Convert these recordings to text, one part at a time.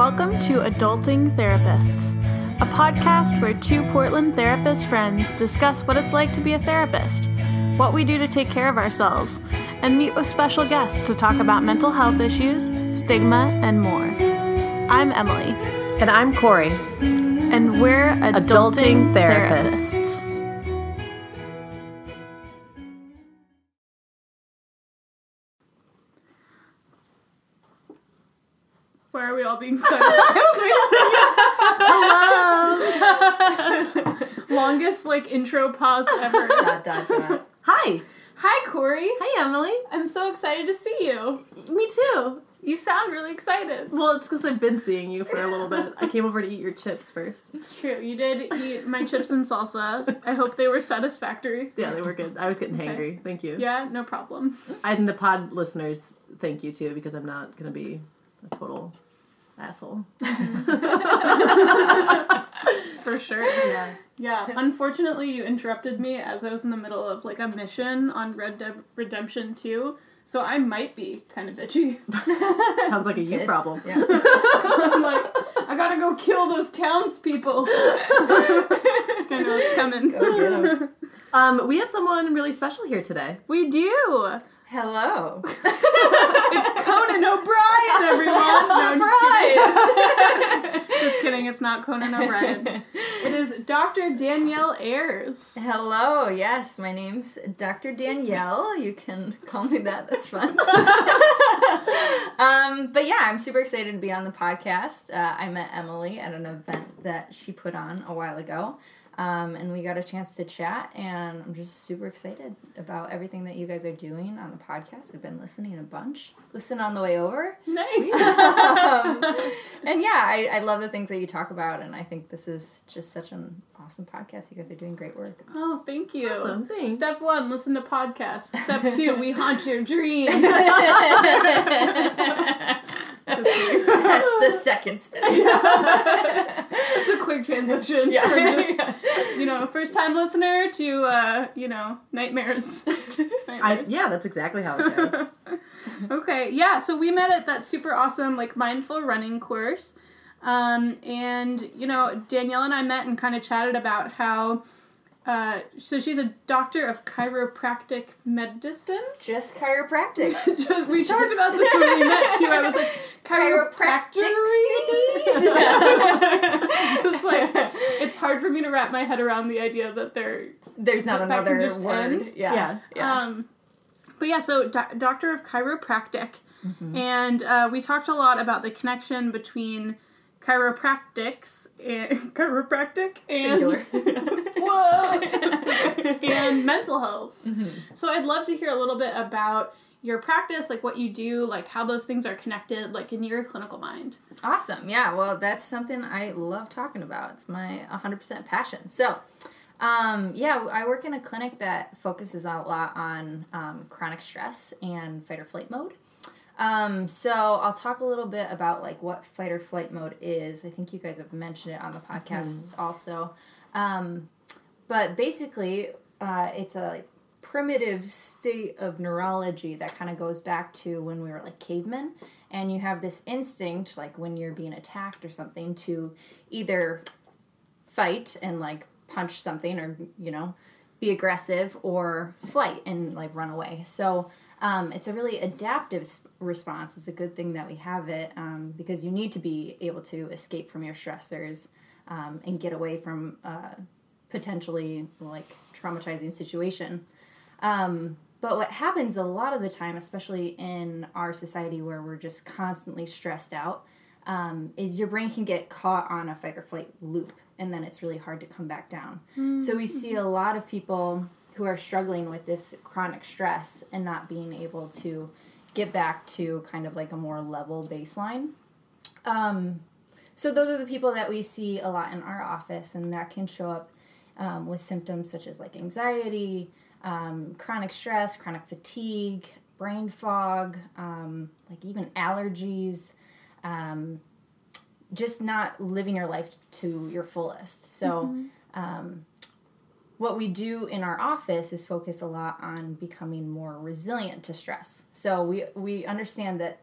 Welcome to Adulting Therapists, a podcast where two Portland therapist friends discuss what it's like to be a therapist, what we do to take care of ourselves, and meet with special guests to talk about mental health issues, stigma, and more. I'm Emily, And I'm Corey. and we're Adulting, Adulting Therapists. therapists. Why are we all being silent? Longest like intro pause ever. dot dot dot. Hi. Hi, Corey. Hi, Emily. I'm so excited to see you. Me too. You sound really excited. Well, it's because I've been seeing you for a little bit. I came over to eat your chips first. It's true. You did eat my chips and salsa. I hope they were satisfactory. Yeah, they were good. I was getting Okay. hangry. Thank you. Yeah, no problem. And the pod listeners, thank you too, because I'm not going to be a total asshole. For sure. Yeah. Yeah. Unfortunately, you interrupted me as I was in the middle of like a mission on Red Dead Redemption 2. So I might be kind of bitchy. Sounds like a you Pissed. problem. Yeah. I'm like, I gotta go kill those townspeople. I know it's coming. Go get 'em. Um, we have someone really special here today. We do. Hello. It's Conan O'Brien, everyone. No, just kidding. Surprise! Just kidding, it's not Conan O'Brien. It is Dr. Danielle Ayers. Hello. Yes, my name's Dr. Danielle. You can call me that. That's fun. um, but yeah, I'm super excited to be on the podcast. Uh, I met Emily at an event that she put on a while ago. Um, and we got a chance to chat, and I'm just super excited about everything that you guys are doing on the podcast. I've been listening a bunch. Listen on the way over. Nice. um, and yeah, I, I love the things that you talk about, and I think this is just such an awesome podcast. You guys are doing great work. Oh, thank you. Awesome, thanks. Step one, listen to podcasts. Step two, we haunt your dreams. That's the second step. It's a quick transition Yeah. from just, you know, first time listener to, uh, you know, nightmares. I, yeah, that's exactly how it goes. Okay, yeah, so we met at that super awesome, like, mindful running course. Um, and, you know, Danielle and I met and kind of chatted about how, uh, so she's a doctor of chiropractic medicine. Just chiropractic. Just, we talked about this when we met too. I was like, chiropractic Just like, it's hard for me to wrap my head around the idea that they're There's not another word. Yeah. Yeah. Yeah. Um, but yeah, so do- doctor of chiropractic, Mm-hmm. and uh, we talked a lot about the connection between chiropractics and chiropractic and Singular. whoa and mental health. Mm-hmm. So I'd love to hear a little bit about your practice, like what you do, like how those things are connected, like in your clinical mind. Awesome. Yeah, well, that's something I love talking about. It's my 100% passion. So, um, yeah, I work in a clinic that focuses a lot on um, chronic stress and fight or flight mode. Um, so I'll talk a little bit about like what fight or flight mode is. I think you guys have mentioned it on the podcast also. Um, but basically, uh, it's a like, primitive state of neurology that kind of goes back to when we were like cavemen and you have this instinct like when you're being attacked or something to either fight and like punch something or you know be aggressive or flight and like run away so um, it's a really adaptive response. It's a good thing that we have it um, because you need to be able to escape from your stressors um, and get away from uh, potentially like traumatizing situation. Um, but what happens a lot of the time, especially in our society where we're just constantly stressed out, um, is your brain can get caught on a fight or flight loop, and then it's really hard to come back down. So we see a lot of people who are struggling with this chronic stress and not being able to get back to kind of like a more level baseline. Um, so those are the people that we see a lot in our office, and that can show up um, with symptoms such as like anxiety, um, chronic stress, chronic fatigue, brain fog, um, like even allergies, um, just not living your life to your fullest. So, um, what we do in our office is focus a lot on becoming more resilient to stress. So we we understand that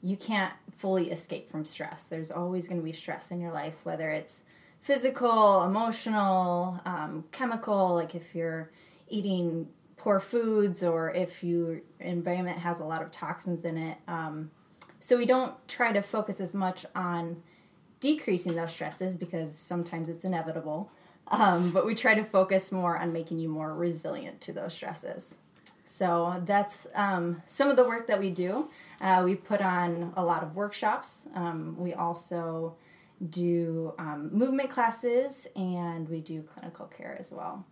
you can't fully escape from stress. There's always going to be stress in your life, whether it's physical, emotional, um, chemical, like if you're eating poor foods or if your environment has a lot of toxins in it. Um, so we don't try to focus as much on decreasing those stresses because sometimes it's inevitable. Um, but we try to focus more on making you more resilient to those stresses. So that's um, some of the work that we do. Uh, we put on a lot of workshops. Um, we also do um, movement classes and we do clinical care as well.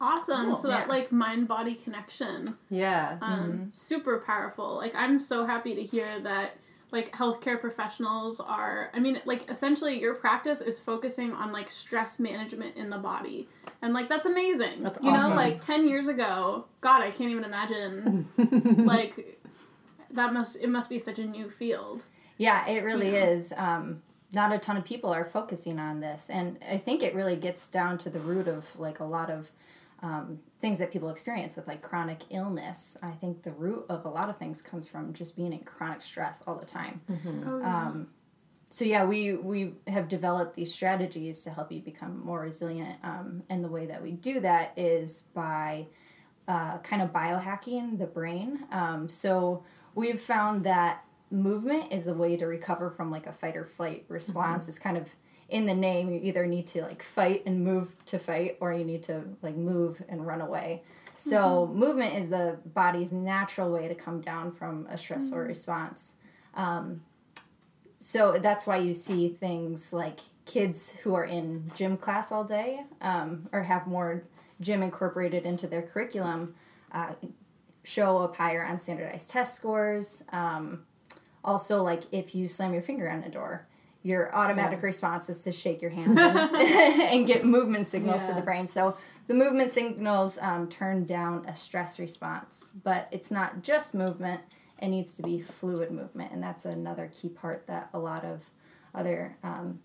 Awesome. Cool. So that Yeah. like mind body connection, Yeah. um, super powerful. Like I'm so happy to hear that like healthcare professionals are. I mean, like essentially your practice is focusing on like stress management in the body, and like that's amazing. That's you know, like ten years ago, God, I can't even imagine. like that must it must be such a new field. Yeah, it really Yeah. is. Um, not a ton of people are focusing on this, and I think it really gets down to the root of like a lot of um, things that people experience with like chronic illness. I think the root of a lot of things comes from just being in chronic stress all the time. Oh, yeah. Um, so yeah, we we have developed these strategies to help you become more resilient, um, and the way that we do that is by uh, kind of biohacking the brain. Um, so we've found that movement is the way to recover from like a fight or flight response. It's kind of in the name. You either need to like fight and move to fight, or you need to like move and run away. So movement is the body's natural way to come down from a stressful response. Um, so that's why you see things like kids who are in gym class all day um, or have more gym incorporated into their curriculum uh, show up higher on standardized test scores um, also like if you slam your finger on a door your automatic response is to shake your hand and, and get movement signals to the brain. So the movement signals um, turn down a stress response but it's not just movement. It needs to be fluid movement and that's another key part that a lot of other um,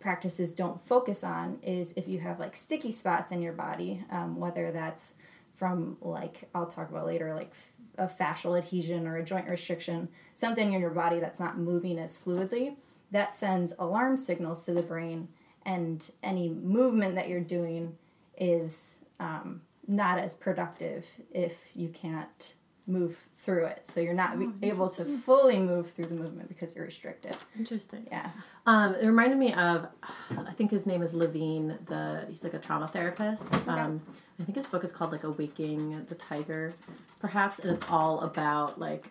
practices don't focus on is if you have like sticky spots in your body um, whether that's from like i'll talk about later like a fascial adhesion or a joint restriction something in your body that's not moving as fluidly that sends alarm signals to the brain and any movement that you're doing is um, not as productive if you can't move through it so you're not able to fully move through the movement because you're restricted Interesting. yeah Um, it reminded me of, I think his name is Levine. The he's like a trauma therapist. Um, I think his book is called like Awaking the Tiger, perhaps, and it's all about like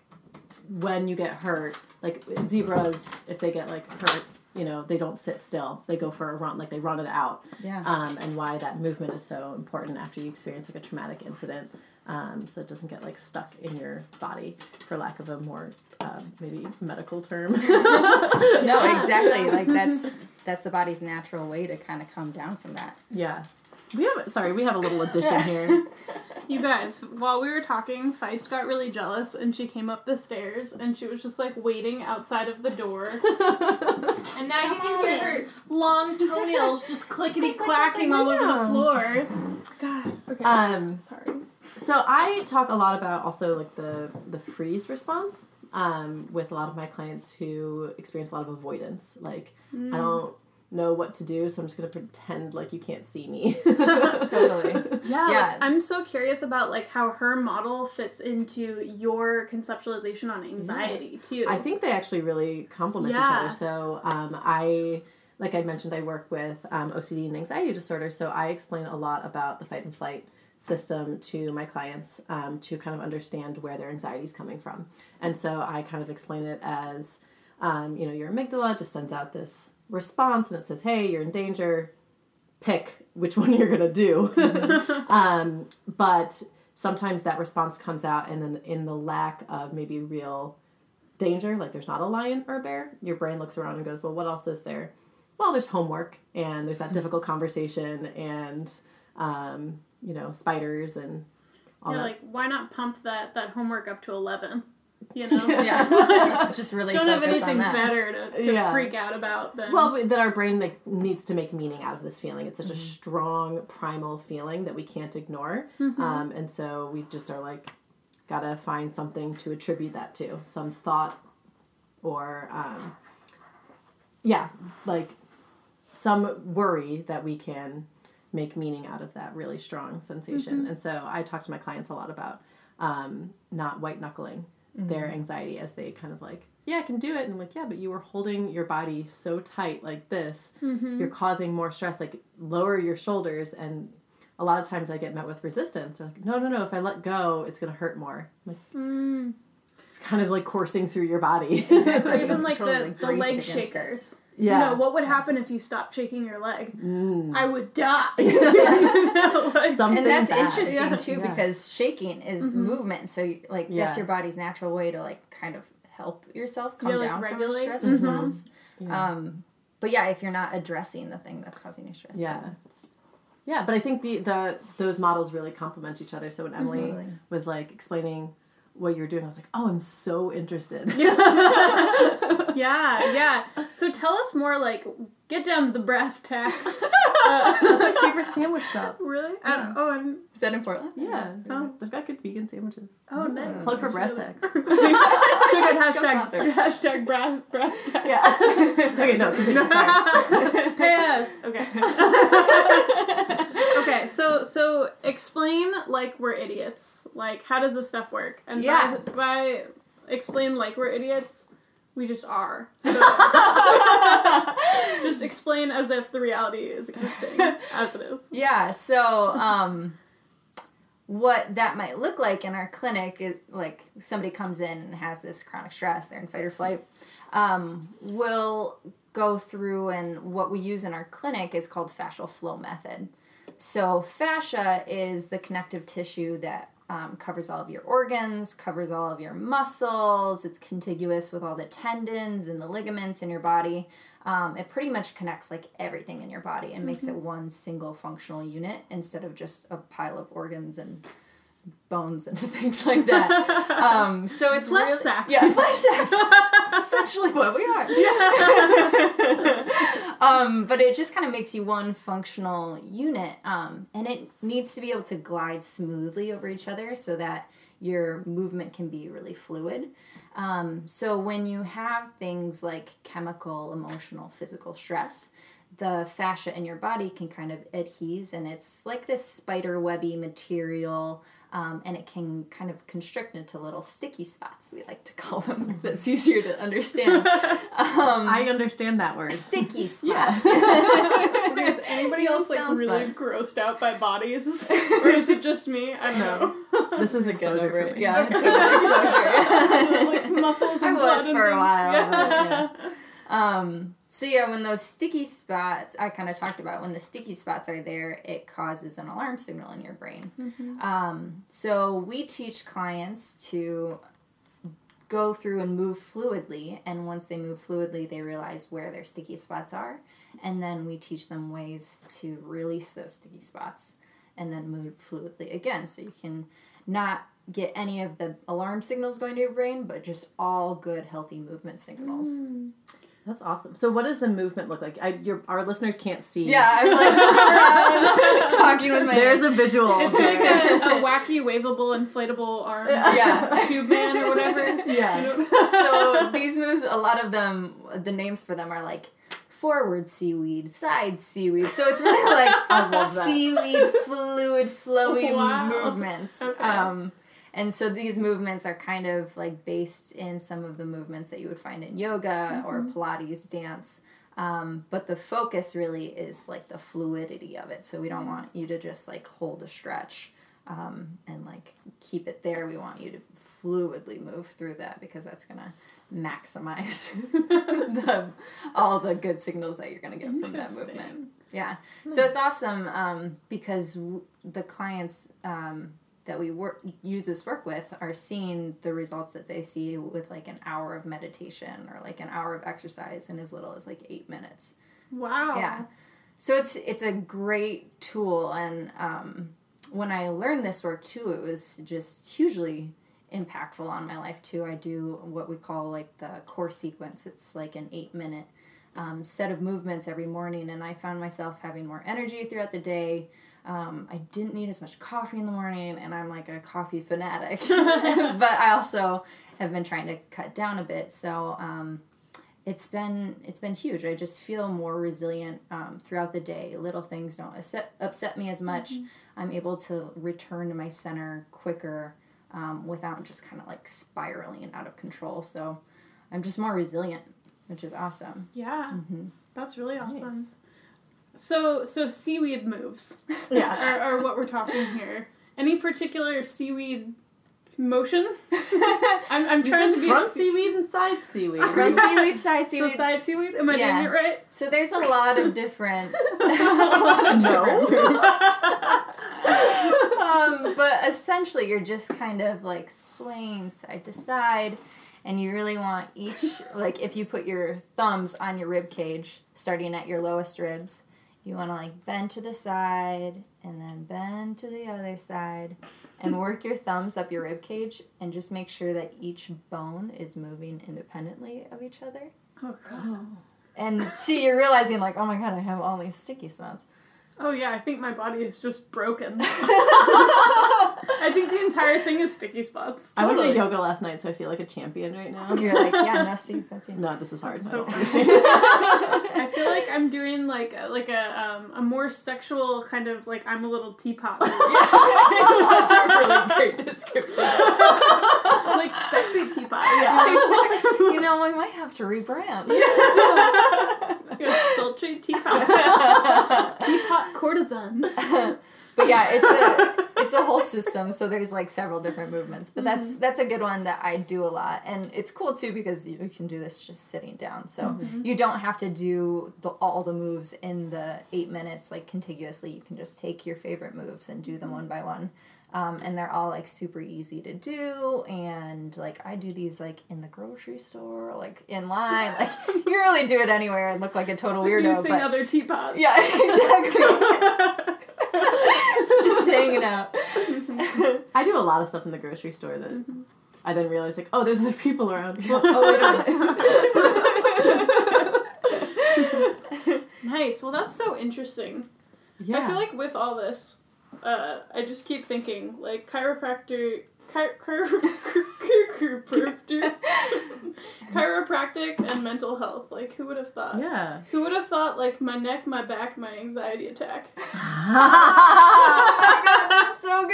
when you get hurt. Like zebras, if they get like hurt, you know, they don't sit still. They go for a run, like they run it out. Yeah. Um, and why that movement is so important after you experience like a traumatic incident. Um, so it doesn't get like stuck in your body, for lack of a more um, maybe medical term. no exactly like that's that's the body's natural way to kind of come down from that Yeah. We have sorry, we have a little addition here. You guys, while we were talking, Feist got really jealous and she came up the stairs and she was just like waiting outside of the door. and now you can hear her long toenails just clickety clacking all over the floor. God. Okay. Um Sorry. so I talk a lot about also like the the freeze response um with a lot of my clients who experience a lot of avoidance. Like I don't know what to do, so I'm just gonna pretend like you can't see me. totally Yeah, Yeah. like, I'm so curious about like how her model fits into your conceptualization on anxiety too. I think they actually really complement each other. So um, I, like I mentioned, I work with um, OCD and anxiety disorder. So I explain a lot about the fight and flight system to my clients um, to kind of understand where their anxiety is coming from. And so I kind of explain it as, um, you know, your amygdala just sends out this response and it says, hey, you're in danger. Pick which one you're gonna do. um, but sometimes that response comes out, and then in the lack of maybe real danger, like there's not a lion or a bear, your brain looks around and goes, well, what else is there? Well, there's homework, and there's that difficult conversation, and um, you know, spiders and all You're that. like, why not pump that that homework up to eleven? You know. yeah it's just really Don't have focus on anything that. better to, to Yeah. freak out about than well, but that our brain like needs to make meaning out of this feeling. It's such Mm-hmm. a strong primal feeling that we can't ignore, Mm-hmm. um, and so we just are like, gotta find something to attribute that to, some thought or um, yeah, like some worry that we can make meaning out of that really strong sensation. Mm-hmm. And so I talk to my clients a lot about um, not white knuckling their Mm-hmm. anxiety as they kind of like, yeah, I can do it. And I'm like, yeah, but you were holding your body so tight like this. Mm-hmm. You're causing more stress. Like, lower your shoulders. And a lot of times I get met with resistance. They're like, no, no, no. If I let go, it's going to hurt more. I'm like, Mm. it's kind of like coursing through your body. Or even like Totally the, the braced leg against it. Shakers. yeah. You know, what would happen if you stopped shaking your leg? Mm. I would die. You know, like- Something and that's bad. interesting Yeah. too Yeah. because shaking is movement so you, like that's your body's natural way to like kind of help yourself calm Yeah, like down regulate. from a stress Mhm. response Yeah. um but yeah if you're not addressing the thing that's causing you stress Yeah. too, it's- Yeah, but I think the, the those models really complement each other. So when Emily Totally. was like explaining what you're doing, I was like, oh, I'm so interested. yeah, yeah. So tell us more. Like, get down to the brass tacks. That's my favorite sandwich shop. really? I don't, um, oh, I'm. is that in portland Yeah, Oh. they've got good vegan sandwiches. Oh, nice. Plug for Brass Tacks. Check out hashtag hashtag brass brass tacks. Yeah. okay, no, continue. Sorry. Pay us. Okay. okay. So so explain like we're idiots. Like how does this stuff work? And Yeah. by, by explain like we're idiots, we just are. So just explain as if the reality is existing as it is. yeah so um what that might look like in our clinic is like somebody comes in and has this chronic stress they're in fight or flight um, we'll go through and what we use in our clinic is called fascial flow method so fascia is the connective tissue that um, covers all of your organs covers all of your muscles it's contiguous with all the tendons and the ligaments in your body um, it pretty much connects like everything in your body and makes it one single functional unit instead of just a pile of organs and bones and things like that. Um, so it's Flesh really, sacks. Yeah, flesh sacks. It's essentially what we are. um, but it just kind of makes you one functional unit, um, and it needs to be able to glide smoothly over each other so that your movement can be really fluid. Um, so when you have things like chemical, emotional, physical stress, the fascia in your body can kind of adhese, and it's like this spider webby material. Um, and it can kind of constrict into little sticky spots, we like to call them, because it's easier to understand. Um, I understand that word. sticky spots. Is anybody It else like sounds really fun. grossed out by bodies, or is it just me? I don't know. This is Get exposure over for it. me. Yeah, total exposure. like muscles I was blood and for a while. Yeah. but, yeah. Um, so yeah, when those sticky spots, I kind of talked about when the sticky spots are there, it causes an alarm signal in your brain. Um, so we teach clients to go through and move fluidly, and once they move fluidly, they realize where their sticky spots are, and then we teach them ways to release those sticky spots, and then move fluidly again, so you can not get any of the alarm signals going to your brain, but just all good, healthy movement signals. That's awesome. So, what does the movement look like? I, your, our listeners can't see. Yeah, I'm like talking with my There's a visual. It's like a, a wacky, waveable, inflatable arm yeah. tube man or whatever. yeah. so these moves, a lot of them, the names for them are like forward seaweed, side seaweed. So it's really like I love that. seaweed fluid, flowy Wow. movements. Okay. Um, and so these movements are kind of like based in some of the movements that you would find in yoga or Pilates dance. Um, but the focus really is like the fluidity of it. So we don't want you to just like hold a stretch um, and like keep it there. We want you to fluidly move through that because that's gonna maximize the, all the good signals that you're gonna get from that movement. Yeah. So it's awesome um, because w- the clients um, that we work use this work with are seeing the results that they see with like an hour of meditation or like an hour of exercise in as little as like eight minutes. Wow. Yeah. So it's it's a great tool, and um, when I learned this work too, it was just hugely impactful on my life too. I do what we call like the core sequence. It's like an eight minute um, set of movements every morning, and I found myself having more energy throughout the day. Um, I didn't need as much coffee in the morning, and I'm like a coffee fanatic. but I also have been trying to cut down a bit, so um, it's been it's been huge. I just feel more resilient um, throughout the day. Little things don't upset, upset me as much. I'm able to return to my center quicker um, without just kind of like spiraling out of control. So I'm just more resilient, which is awesome. Yeah. That's really awesome. Nice. So so seaweed moves Yeah. are, are what we're talking here. Any particular seaweed motion? I'm, I'm You trying to be front a se- seaweed and side seaweed. Front seaweed, side so seaweed. side seaweed. Am I Yeah. doing it right? So there's a lot of different, a lot of different um, but essentially, you're just kind of like swaying side to side, and you really want each like if you put your thumbs on your rib cage, starting at your lowest ribs, you want to like bend to the side and then bend to the other side, and work your thumbs up your rib cage, and just make sure that each bone is moving independently of each other. Oh, God. And see, you're realizing like, oh my god, I have all these sticky spots. Oh yeah, I think my body is just broken. I think the entire thing is sticky spots. I went to yoga last night, so I feel like a champion right now. You're like, yeah, no sticky spots. No, this is hard. I So don't funny. understand. I feel like I'm doing like a, like a um, a more sexual kind of like I'm a little teapot. That's a really great description. like sexy teapot. Exactly. You know, we might have to rebrand. Like a sultry teapot. teapot courtesan. But yeah, it's a it's a whole system. So there's like several different movements. But that's mm-hmm. that's a good one that I do a lot, and it's cool too because you can do this just sitting down. So mm-hmm. you don't have to do the, all the moves in the eight minutes like contiguously. You can just take your favorite moves and do them one by one. Um, and they're all like super easy to do and like i do these like in the grocery store like in line like you really do it anywhere and look like a total weirdo Using but other teapots. yeah exactly just hanging out I do a lot of stuff in the grocery store that I then realize like, oh, there's other people around. oh wait a minute Nice. Well, that's so interesting. yeah. I feel like with all this, uh, I just keep thinking like chiropractor, chi- chiropractor, chiropractic, and mental health. Like, who would have thought? yeah. Who would have thought like my neck, my back, my anxiety attack? that's so good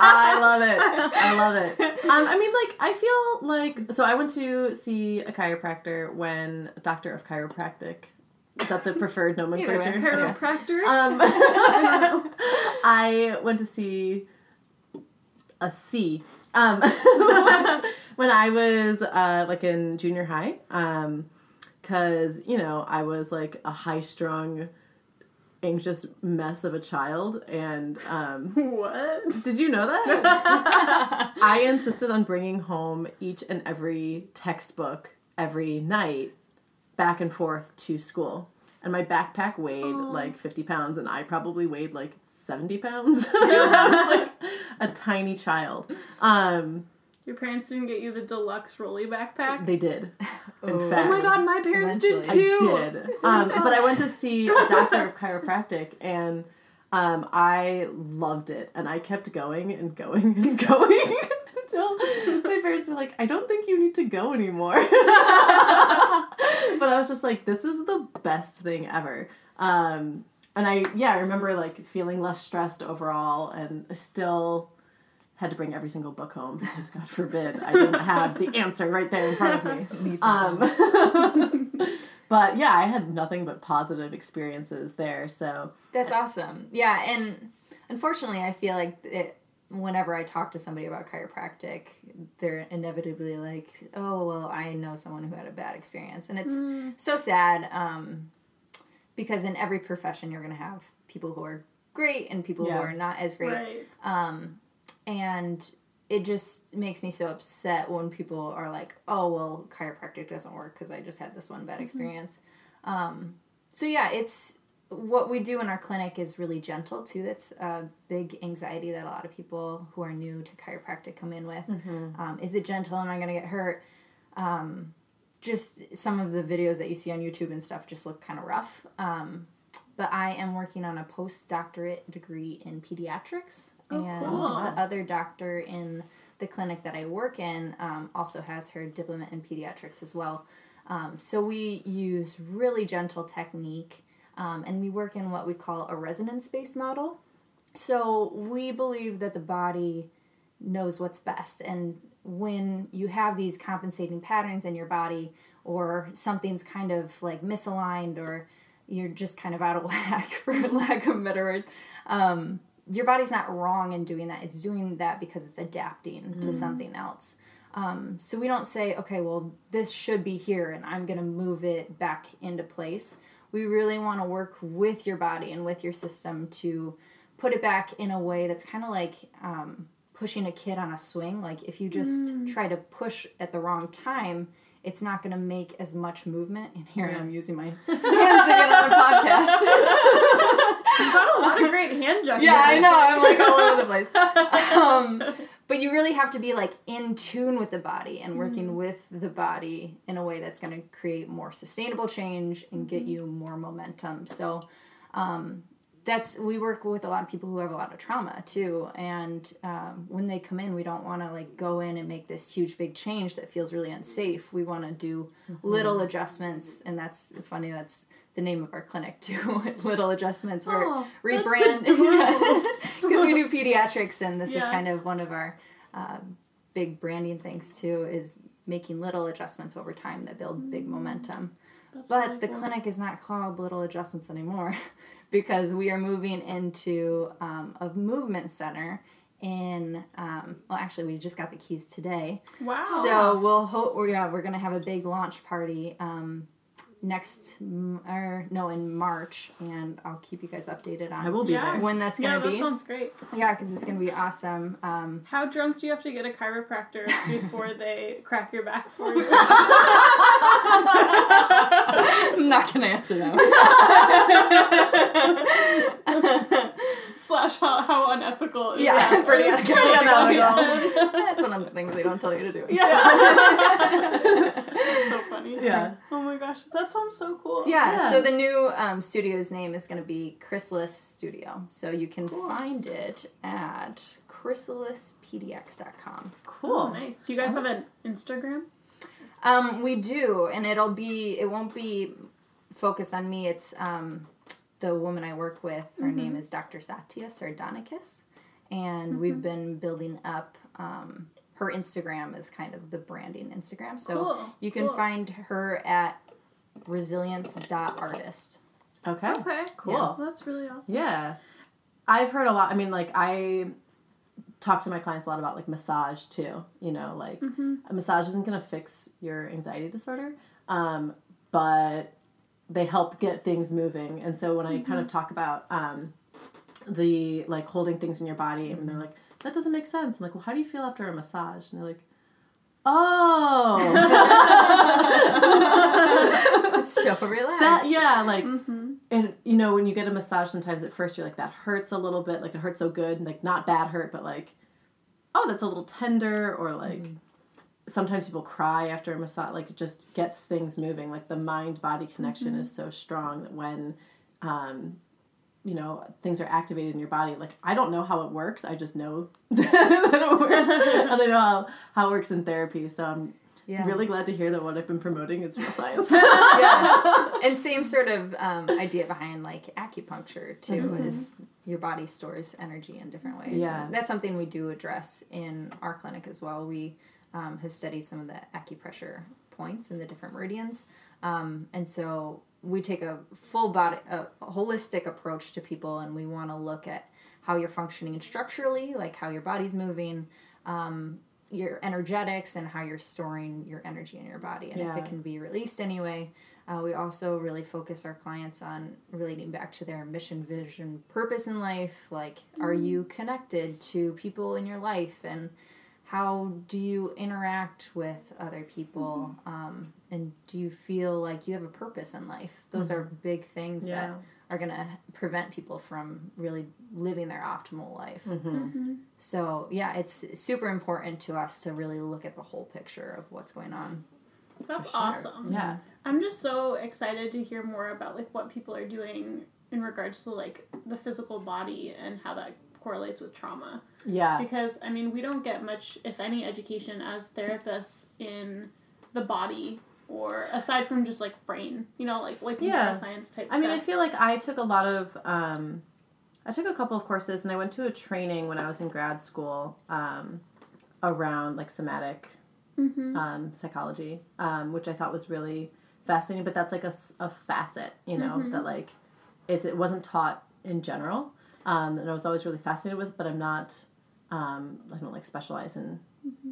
I love it. I love it. Um, I mean, like, I feel like so. I went to see a chiropractor when Doctor of Chiropractic. Is that the preferred nomenclature? way. Okay. Chiropractor. Um, I went to see a C. Um, when I was uh, like in junior high, um, cause you know I was like a high strung, anxious mess of a child, and um, what? did you know that? I insisted on bringing home each and every textbook every night back and forth to school. And my backpack weighed like 50 pounds, and I probably weighed like 70 pounds. I was like a tiny child. Um, Your parents didn't get you the deluxe rolly backpack. they did. In Oh. fact, oh my god, my parents did too. I did. Um, but I went to see a doctor of chiropractic and um, I loved it. And I kept going and going and going until my parents were like, I don't think you need to go anymore. but I was just like, this is the best thing ever. Um, and I, yeah, I remember like feeling less stressed overall and I still had to bring every single book home because God forbid I didn't have the answer right there in front of me. Um, but yeah, I had nothing but positive experiences there. So That's awesome. Yeah, and unfortunately, I feel like it, whenever I talk to somebody about chiropractic, they're inevitably like, "Oh, well, I know someone who had a bad experience," and it's so sad um, because in every profession you're going to have people who are great and people Yeah. who are not as great, Right. and it just makes me so upset when people are like, "Oh, well, chiropractic doesn't work because I just had this one bad experience." Um, so yeah, it's what we do in our clinic is really gentle too. That's a big anxiety that a lot of people who are new to chiropractic come in with. Um, is it gentle? Am I going to get hurt? Um, just some of the videos that you see on YouTube and stuff just look kind of rough. Um, but I am working on a postdoctorate degree in pediatrics, Oh, and cool. the other doctor in the clinic that I work in um, also has her diploma in pediatrics as well. Um, so we use really gentle technique, um, and we work in what we call a resonance-based model. So we believe that the body knows what's best, and when you have these compensating patterns in your body, or something's kind of like misaligned, or you're just kind of out of whack, for lack of a better word, um, your body's not wrong in doing that. It's doing that because it's adapting to something else. Um, so we don't say, okay, well, this should be here and I'm going to move it back into place. We really want to work with your body and with your system to put it back in a way that's kind of like um, pushing a kid on a swing. Like if you just try to push at the wrong time, it's not going to make as much movement. And here I am using my hands again on a podcast. You've got a lot of great hand gestures. Yeah, I know. I'm like all over the place. Um, but you really have to be like in tune with the body and working with the body in a way that's going to create more sustainable change and get you more momentum. So um, that's we work with a lot of people who have a lot of trauma too, and um, when they come in, we don't want to like go in and make this huge big change that feels really unsafe. We want to do little adjustments, and that's funny. That's the name of our clinic too. little adjustments. We're Oh, rebrand because we do pediatrics, and this is kind of one of our uh, big branding things too. Is making little adjustments over time that build big momentum. That's But really the cool. clinic is not called Little Adjustments anymore because we are moving into um, a movement center in, um, well, actually, we just got the keys today. Wow. So we'll hope, we're, yeah, we're going to have a big launch party um, next, m- or no, in March, and I'll keep you guys updated on I will be Yeah. there. when that's going to that be. sounds great. yeah, because it's going to be awesome. Um, How drunk do you have to get a chiropractor before they crack your back for you? I'm not going to answer that. Slash how, how unethical is Yeah, that? pretty It's unethical. unethical. That's one of the things they don't tell you to do. Yeah. so funny. Yeah. Oh my gosh, that sounds so cool. Yeah, Yeah. so the new um, studio's name is going to be Chrysalis Studio. So you can find it at chrysalispdx.com. Cool. Oh, nice. Do you guys have an Instagram? Um, we do, and it'll be, it won't be focused on me. It's um, the woman I work with. Her name is Dr. Satya Sardonicus. And we've been building up um, her Instagram is kind of the branding Instagram. So Cool, you can cool. find her at resilience.artist. Okay. Okay, Cool. That's really awesome. Yeah. I've heard a lot. I mean, like, I talk to my clients a lot about, like, massage, too. You know, like, a massage isn't going to fix your anxiety disorder, um, but they help get things moving. And so when I kind of mm-hmm. talk about um, the, like, holding things in your body, and they're mm-hmm. like, that doesn't make sense. I'm like, well, how do you feel after a massage? And they're like, oh. so relaxed. that yeah like mm-hmm. and you know when you get a massage sometimes at first you're like that hurts a little bit like it hurts so good And, like not bad hurt but like oh that's a little tender or like sometimes people cry after a massage like it just gets things moving like the mind body connection is so strong that when um you know things are activated in your body like i don't know how it works i just know that it works and i know how, how it works in therapy so i'm Yeah. really glad to hear that what i've been promoting is real science yeah. And same sort of um, idea behind like acupuncture too is your body stores energy in different ways. Yeah. And that's something we do address in our clinic as well. We um, have studied some of the acupressure points and the different meridians, um, and so we take a full body, a holistic approach to people, and we want to look at how you're functioning structurally, like how your body's moving. Um, your energetics and how you're storing your energy in your body and if it can be released anyway uh, we also really focus our clients on relating back to their mission, vision, purpose in life. Like, are you connected to people in your life? And how do you interact with other people? Um, and do you feel like you have a purpose in life? Those are big things that are going to prevent people from really living their optimal life. Mm-hmm. So, yeah, it's super important to us to really look at the whole picture of what's going on. That's sure. awesome. Yeah. I'm just so excited to hear more about like what people are doing in regards to like the physical body and how that correlates with trauma. Yeah. Because I mean, we don't get much, if any, education as therapists in the body or aside from just like brain, you know, like like Yeah. neuroscience type I mean, I feel like I took a lot of. Um, I took a couple of courses, and I went to a training when I was in grad school um, around like somatic Mm-hmm. um, psychology, um, which I thought was really fascinating. But that's like a, a facet, you know, Mm-hmm. that like it's it wasn't taught in general, um, and I was always really fascinated with. But I'm not. Um, I don't like specialize in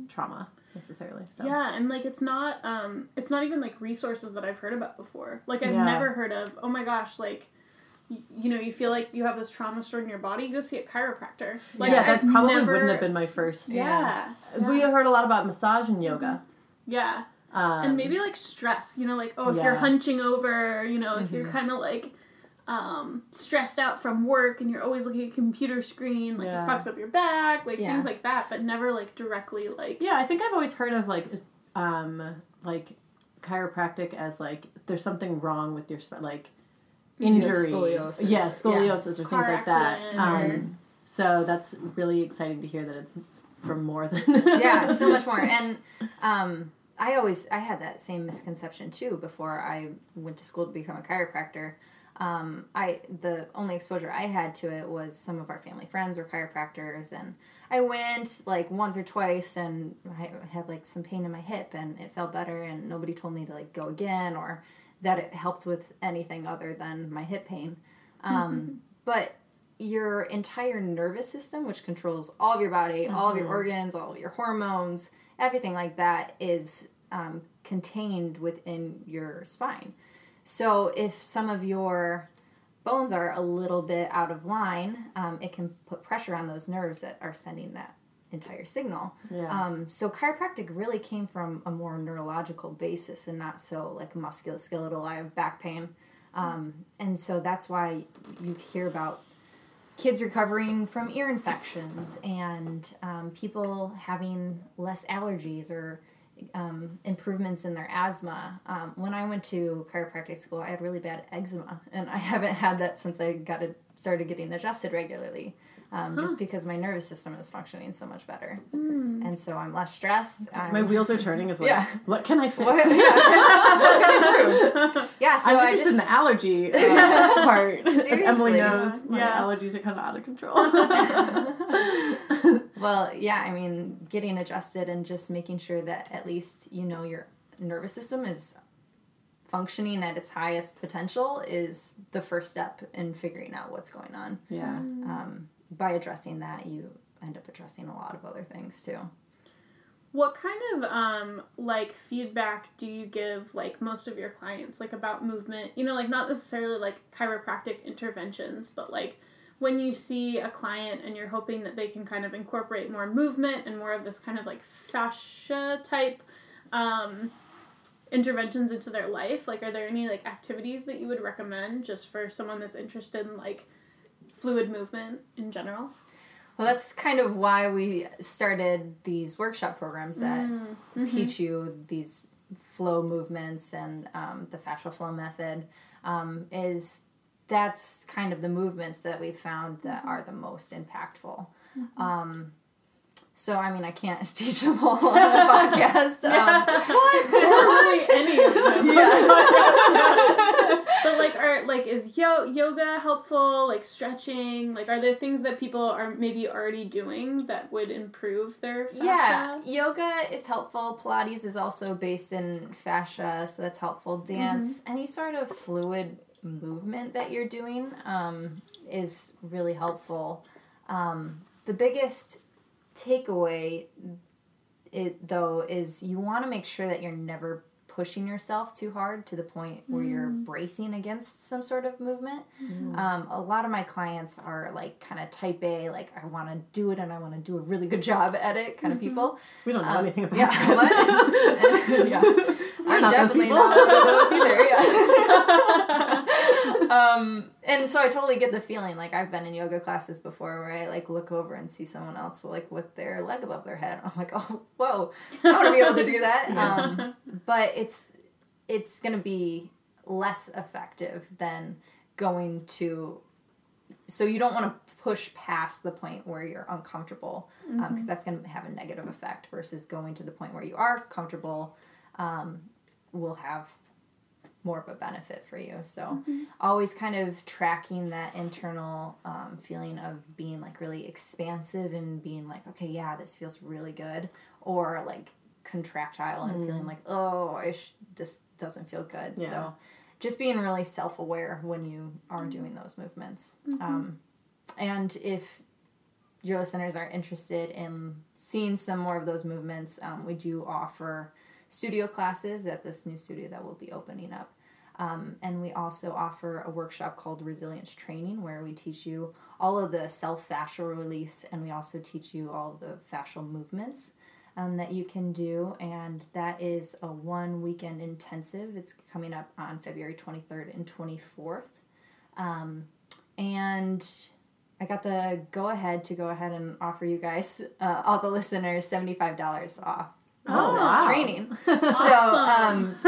trauma necessarily. So Mm-hmm. Yeah, and like it's not um it's not even like resources that I've heard about before. Like I've Yeah. never heard of, oh my gosh, like you know, you feel like you have this trauma stored in your body, you go see a chiropractor. Like yeah, that I've probably never- wouldn't have been my first. Yeah. Yeah. We heard a lot about massage and yoga. yeah. Um, and maybe like stress, you know, like oh if you're hunching over, you know, if you're kind of like um stressed out from work and you're always looking at a computer screen, like Yeah. it fucks up your back, like Yeah. things like that, but never like directly like Yeah, I think I've always heard of like um like chiropractic as like there's something wrong with your sp- like You have injury. scoliosis. Yeah, scoliosis or Car things like that. Um, so that's really exciting to hear that it's from more than yeah, so much more. And um, I always I had that same misconception too before I went to school to become a chiropractor. Um, I the only exposure I had to it was some of our family friends were chiropractors, and I went like once or twice, and I had like some pain in my hip, and it felt better, and nobody told me to like go again or that it helped with anything other than my hip pain. Um, but your entire nervous system, which controls all of your body, all of your organs, all of your hormones, everything like that, is um, contained within your spine. So if some of your bones are a little bit out of line, um, it can put pressure on those nerves that are sending that entire signal. Yeah. Um, so chiropractic really came from a more neurological basis and not so like musculoskeletal. I have back pain. Um, and so that's why you hear about kids recovering from ear infections and um, people having less allergies or um, improvements in their asthma. Um, when I went to chiropractic school, I had really bad eczema, and I haven't had that since I got it, started getting adjusted regularly. Um, Just because my nervous system is functioning so much better, and so I'm less stressed. I'm, my wheels are turning of like Yeah. what can I fix? What- yeah. What can I improve? Yeah, so I'm interested just in the allergy uh, part. Seriously. Emily knows, my Yeah. allergies are kind of out of control. Well, yeah, I mean, getting adjusted and just making sure that at least you know your nervous system is functioning at its highest potential is the first step in figuring out what's going on. yeah. Um, by addressing that, you end up addressing a lot of other things too. What kind of um like feedback do you give like most of your clients like about movement? You know, like not necessarily like chiropractic interventions, but like when you see a client and you're hoping that they can kind of incorporate more movement and more of this kind of like fascia type um interventions into their life, like are there any like activities that you would recommend just for someone that's interested in like fluid movement in general? Well, that's kind of why we started these workshop programs that teach you these flow movements and um, the fascial flow method. Um, is that's kind of the movements that we've found that are the most impactful. Um, so I mean, I can't teach them all on a podcast. Um, really any of them. yeah. But like, are like is yo- yoga helpful? Like stretching? Like, are there things that people are maybe already doing that would improve their fascia? Yeah, yoga is helpful. Pilates is also based in fascia, so that's helpful. Dance, any sort of fluid movement that you're doing um, is really helpful. Um, the biggest takeaway, it though, is you want to make sure that you're never pushing yourself too hard to the point where you're bracing against some sort of movement. Um, a lot of my clients are like kind of type A, like I want to do it and I want to do a really good job at it kind of people. We don't know anything about Yeah, that. And, yeah. I'm not those definitely people. not one of those either. Yeah. um, and so I totally get the feeling. Like I've been in yoga classes before where I like look over and see someone else like with their leg above their head. I'm like, oh, whoa, I want to be able to do that. Um, but it's it's gonna be less effective than going to so you don't want to push past the point where you're uncomfortable because that's going to have a negative effect versus going to the point where you are comfortable um, will have more of a benefit for you. So always kind of tracking that internal um, feeling of being like really expansive and being like okay yeah this feels really good or like contractile and feeling like oh I sh- this doesn't feel good. Yeah. so just being really self-aware when you are doing those movements. Um, and if your listeners are interested in seeing some more of those movements um, we do offer studio classes at this new studio that will be opening up. Um, and we also offer a workshop called resilience training where we teach you all of the self fascial release and we also teach you all the fascial movements um, that you can do. And that is a one weekend intensive. It's coming up on february 23rd and 24th um, and i got the go ahead to go ahead and offer you guys uh, all the listeners $75 off Oh, wow. training so um,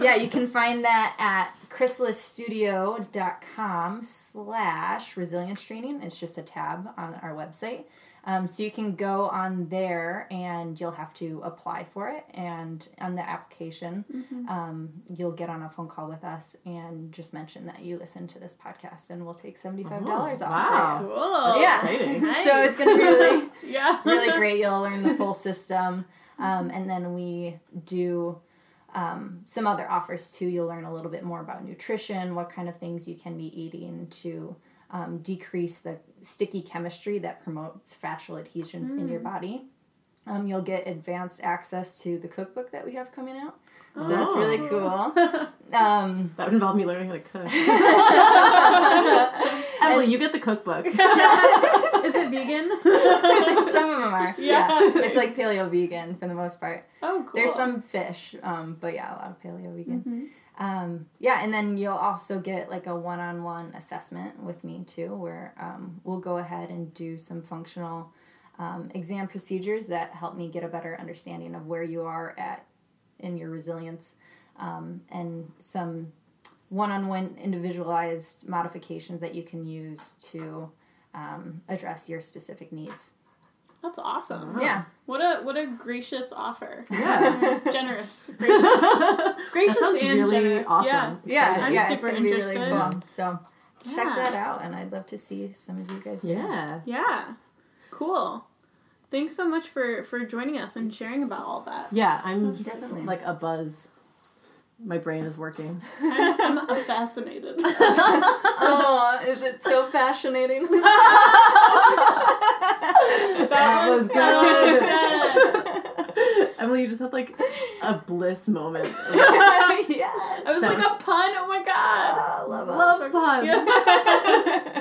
yeah you can find that at chrysalisstudio.com slash resilience training it's just a tab on our website um, so you can go on there and you'll have to apply for it and on the application um, you'll get on a phone call with us and just mention that you listen to this podcast and we'll take $75 off wow. Cool. you. yeah exciting. so it's gonna be really Yeah. really great. You'll learn the full system. Um, and then we do um, some other offers too. You'll learn a little bit more about nutrition, what kind of things you can be eating to um, decrease the sticky chemistry that promotes fascial adhesions in your body. Um, you'll get advanced access to the cookbook that we have coming out. So that's really cool. Um, That would involve me learning how to cook. Emily, you get the cookbook. Vegan? some of them are. Yeah. Yeah. It's like paleo vegan for the most part. Oh, cool. There's some fish, um, but yeah, a lot of paleo vegan. Um, yeah, and then you'll also get like a one-on-one assessment with me too, where um, we'll go ahead and do some functional um, exam procedures that help me get a better understanding of where you are at in your resilience, um, and some one-on-one individualized modifications that you can use to um, address your specific needs. That's awesome. Yeah. What a what a gracious offer. Yeah. generous. Gracious, gracious sounds and really generous. awesome. Yeah, I'm yeah, it's super gonna be really interested. fun. So check that out, and I'd love to see some of you guys. there. Yeah. Yeah. Yeah. Cool. Thanks so much for for joining us and sharing about all that. Yeah, I'm Definitely. like a buzz. My brain is working. I'm, I'm fascinated. Oh, is it so fascinating? That was was good. good. Emily, you just had like a bliss moment. yes. That was like a pun. Oh my god. I love it. Love puns. Yeah.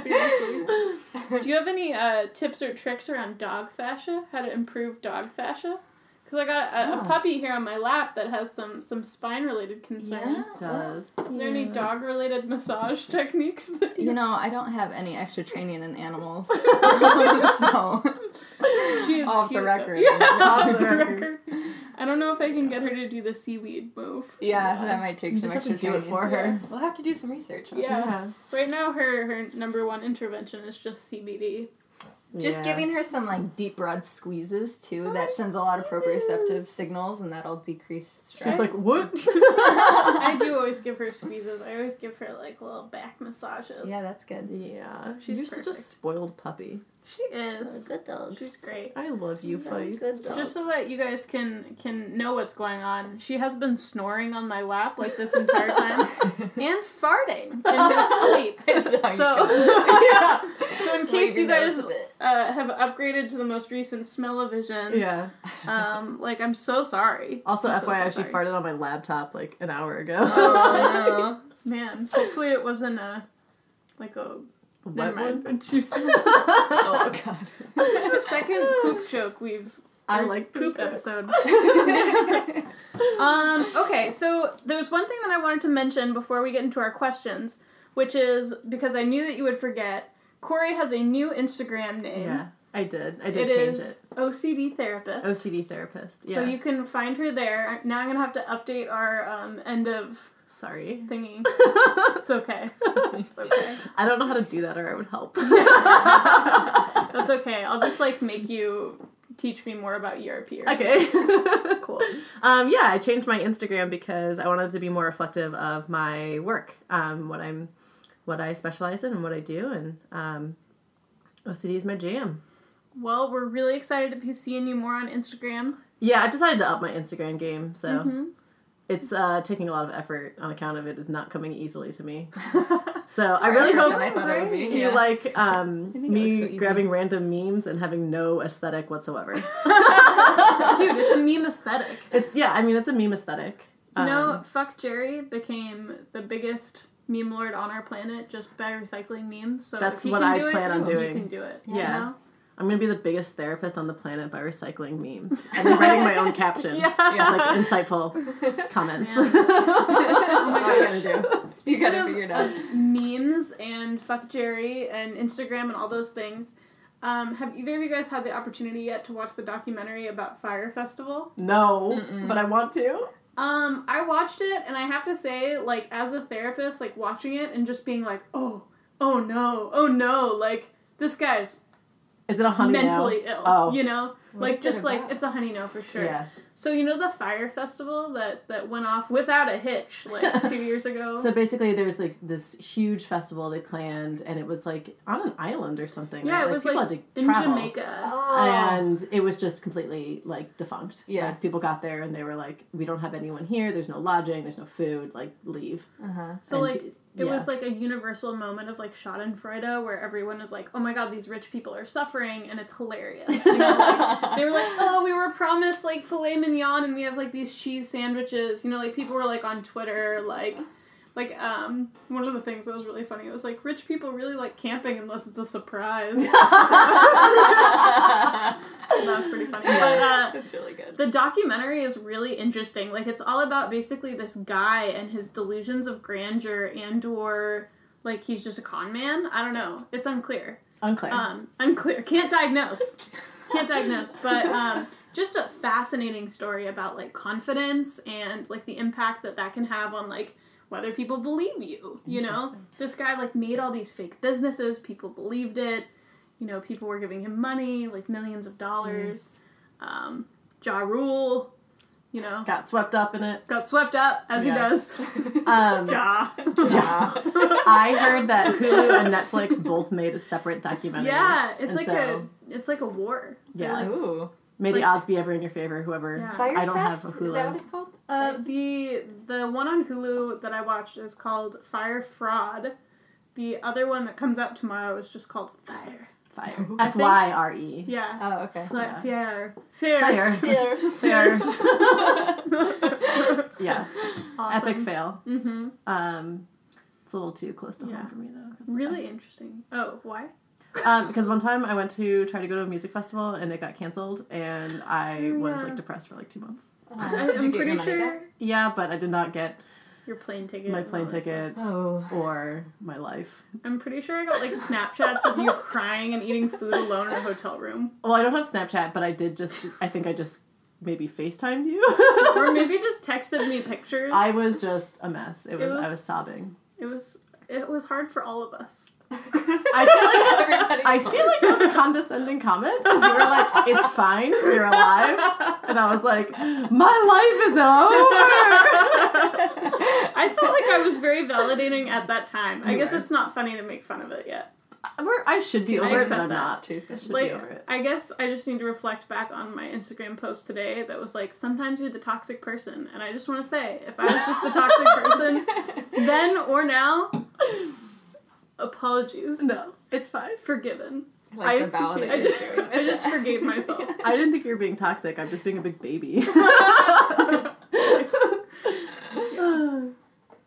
Seriously. Do you have any uh, tips or tricks around dog fascia? How to improve dog fascia? Because I got a, a Oh. puppy here on my lap that has some some spine related concerns. It does. Is there any dog related massage techniques? That You know, I don't have any extra training in animals, so She is Off the record. Yeah, Off off the the record. record. I don't know if I can get her to do the seaweed move. yeah, that might take You some just have extra to do it for her. We'll have to do some research. on it. Yeah. Right now, her her number one intervention is just CBD. Just Yeah. giving her some like deep broad squeezes too. Oh, that sends a lot of proprioceptive signals, and that'll decrease stress. She's like, what? I do always give her squeezes. I always give her like little back massages. yeah, that's good. yeah. She's You're such a spoiled puppy. she is. Good dog. She's great. I love you, Feist. Good dog. Just so that you guys can can know what's going on, she has been snoring on my lap like this entire time and farting in her sleep. So yeah. So in case you guys uh, have upgraded to the most recent smell-o-vision, Yeah. um, like I'm so sorry. Also, I'm FYI, so she sorry. farted on my laptop like an hour ago. Oh, Man, hopefully it wasn't a like a Wet never mind. oh god. the second poop joke we've I like poop poop episode. um, okay, so there's one thing that I wanted to mention before we get into our questions, which is because I knew that you would forget. Corey has a new Instagram name. Yeah, I did. I did It change is OCD therapist. OCD therapist. Yeah. So you can find her there. Now I'm gonna have to update our um, end of Sorry. thingy. it's okay. It's okay. I don't know how to do that, or I would help. That's okay. I'll just like make you teach me more about ERP. Or okay. Cool. Um, yeah, I changed my Instagram because I wanted to be more reflective of my work, um, what I'm, what I specialize in, and what I do, and um, OCD is my jam. Well, we're really excited to be seeing you more on Instagram. Yeah, I decided to up my Instagram game, so Mm-hmm. it's uh, taking a lot of effort on account of it is not coming easily to me. So I really hope I thought it would be, you yeah. like um, me so grabbing random memes and having no aesthetic whatsoever. Dude, it's a meme aesthetic. it's yeah, I mean it's a meme aesthetic. You know, Um, Fuck Jerry became the biggest meme lord on our planet just by recycling memes. So That's if he what can I do plan it, on you doing. can do it. Yeah. You know? I'm gonna be the biggest therapist on the planet by recycling memes and writing my own caption. Yeah. Like insightful comments. Man. That's all you gotta do. You gotta it out. Of memes and Fuck Jerry and Instagram and all those things. Um, have either of you guys had the opportunity yet to watch the documentary about Fyre Festival? no, but I want to. Um, I watched it and I have to say, like, as a therapist, like watching it and just being like, oh, oh no, oh no, like this guy's Is it a honey mentally now? ill. Oh. You know? like just like it's a honey no for sure. Yeah. So you know the Fyre Festival that that went off without a hitch like two years ago? So basically, there was like this huge festival they planned, and it was like on an island or something. yeah, right? it was people like had to in travel. Jamaica. Oh. And it was just completely like defunct. Yeah. Like, people got there and they were like, "We don't have anyone here. There's no lodging. There's no food. Like, leave." Uh-huh. So And like p- it yeah. was like a universal moment of like Schadenfreude where everyone was like, "Oh my god, these rich people are suffering," and it's hilarious. You know, like, they were like, "Oh, we were promised like filet mignon, and we have like these cheese sandwiches." You know, like people were like on Twitter like. Like um, one of the things that was really funny. It was like rich people really like camping unless it's a surprise. that was pretty funny. But uh, That's really good. the documentary is really interesting. Like it's all about basically this guy and his delusions of grandeur and or like he's just a con man. I don't know. It's unclear. Unclear. Um, unclear. Can't diagnose. Can't diagnose. But um, just a fascinating story about like confidence and like the impact that that can have on like whether people believe you. You know, this guy like made all these fake businesses. People believed it. You know, people were giving him money, like millions of dollars. Um, ja Rule, you know, got swept up in it. got swept up as Yeah. he does. Um, ja. yeah. I heard that Hulu and Netflix both made a separate documentary. Yeah, it's like so, a it's like a war. They're Yeah. like, Ooh. May the odds be ever in your favor, whoever. Yeah. Fyrefest? I don't have a Is that Hulu. what it's called? Uh, the the one on Hulu that I watched is called Fyre Fraud. The other one that comes out tomorrow is just called Fyre. Fyre. I F Y R E. Yeah. Oh, okay. Fla- yeah. Fire. Fierce. Fire. Fierce. yeah. Awesome. Epic fail. Mm-hmm. Um, it's a little too close to Yeah. home for me though. Really interesting. Oh, why? Um, because one time I went to try to go to a music festival and it got canceled, and I Oh, was like depressed for like two months. I, did you I'm pretty sure back? Yeah, but I did not get your plane ticket. my plane ticket Oh. or my life. I'm pretty sure I got like Snapchats of you crying and eating food alone in a hotel room, Well, I don't have Snapchat, but I did just. I think I just maybe FaceTimed you. or maybe just texted me pictures. I was just a mess. It was, was- I was sobbing. It was it was hard for all of us. I feel Everybody. I feel like that was a condescending comment because you were like, "It's fine, you're alive," and I was like, "My life is over." I felt like I was very validating at that time. I guess were. it's not funny to make fun of it yet. We're, I should be Too over it, soon. but I'm That. not. Too. I should Like be over it. I guess I just need to reflect back on my Instagram post today that was like sometimes you're the toxic person and I just want to say if I was just the toxic person then or now apologies. No, it's fine. Forgiven. like I the ballad I just. I just forgave myself. I didn't think you were being toxic. I'm just being a big baby.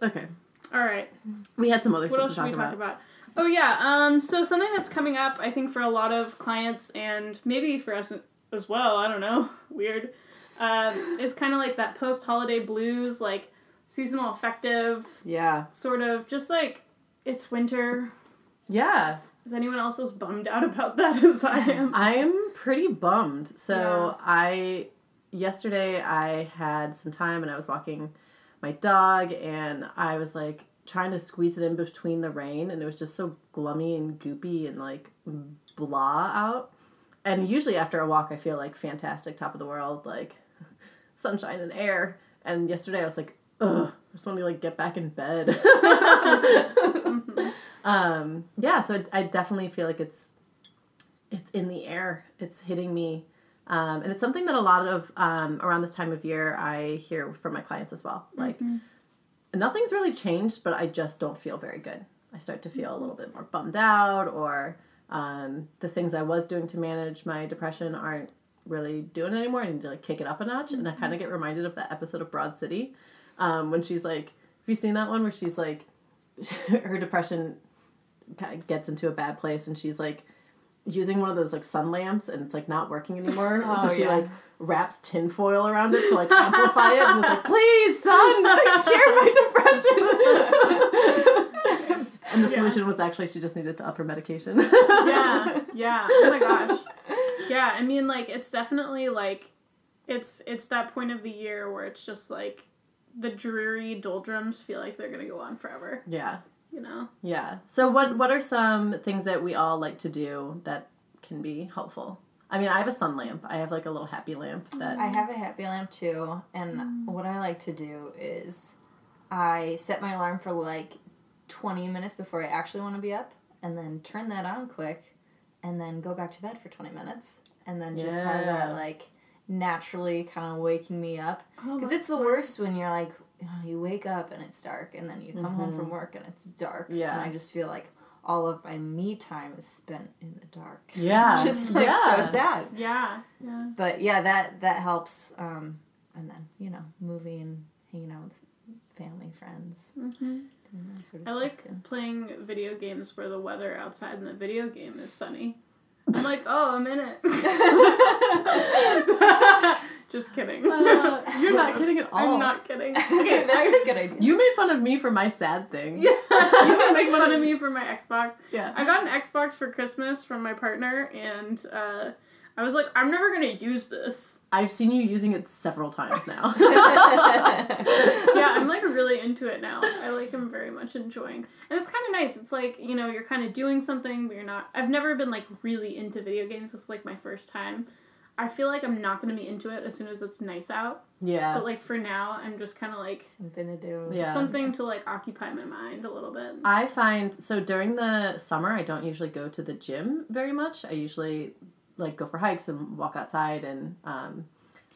okay, All right. we had some other What stuff else to should we talk talk about. Oh yeah, um, so something that's coming up, I think, for a lot of clients and maybe for us as well. I don't know, weird. Um, is kind of like that post-holiday blues, like seasonal affective, Yeah, sort of just like it's winter. yeah. Is anyone else as bummed out about that as I am? I'm pretty bummed. So Yeah. I yesterday I had some time and I was walking my dog, and I was like trying to squeeze it in between the rain, and it was just so glummy and goopy and like blah out. And usually after a walk, I feel like fantastic, top of the world, like sunshine and air. And yesterday I was like, ugh, I just want to like get back in bed. um, yeah, so I definitely feel like it's it's in the air. It's hitting me. Um, and it's something that a lot of um, around this time of year I hear from my clients as well. Like nothing's really changed, but I just don't feel very good. I start to feel a little bit more bummed out, or um, the things I was doing to manage my depression aren't really doing it anymore. I need to like kick it up a notch. And I kind of get reminded of that episode of Broad City um, when she's like, have you seen that one where she's like, her depression kind of gets into a bad place and she's like using one of those like sun lamps and it's like not working anymore. Oh, so she yeah. like wraps tinfoil around it to like amplify it and is like, please, sun, cure my depression. and the Yeah. solution was actually she just needed to up her medication. yeah, yeah. Oh my gosh. Yeah, I mean like it's definitely like it's it's that point of the year where it's just like the dreary doldrums feel like they're gonna go on forever, yeah. you know? Yeah. So what what are some things that we all like to do that can be helpful? I mean, I have a sun lamp. I have like a little happy lamp that I have a happy lamp too, and mm. what I like to do is I set my alarm for like 20 minutes before I actually want to be up, and then turn that on quick, and then go back to bed for 20 minutes, and then just have that like naturally kind of waking me up. Oh, Because it's the worst when you're like, oh, you wake up and it's dark, and then you come home from mm-hmm. work and it's dark. Yeah. And I just feel like all of my me time is spent in the dark. Yeah. just like yeah. so sad Yeah, yeah. but yeah, that that helps. Um, and then you know, moving, hanging out with family, friends, Mm-hmm. sort of I like too. playing video games where the weather outside in the video game is sunny. I'm like, oh, I'm in it. Just kidding. Uh, you're not kidding at all. I'm not kidding. Okay, that's a good idea. You made fun of me for my sad thing. Yeah, you can make fun of me for my Xbox. Yeah. I got an Xbox for Christmas from my partner, and uh, I was like, I'm never gonna use this. I've seen you using it several times now. Yeah, I'm like really into it now. I like am very much enjoying, and it's kind of nice. It's like you know you're kind of doing something, but you're not. I've never been like really into video games. This is like my first time. I feel like I'm not gonna be into it as soon as it's nice out. yeah. But like for now, I'm just kind of like Something to do. Yeah. something to like occupy my mind a little bit. I find so during the summer I don't usually go to the gym very much. I usually like go for hikes and walk outside and um,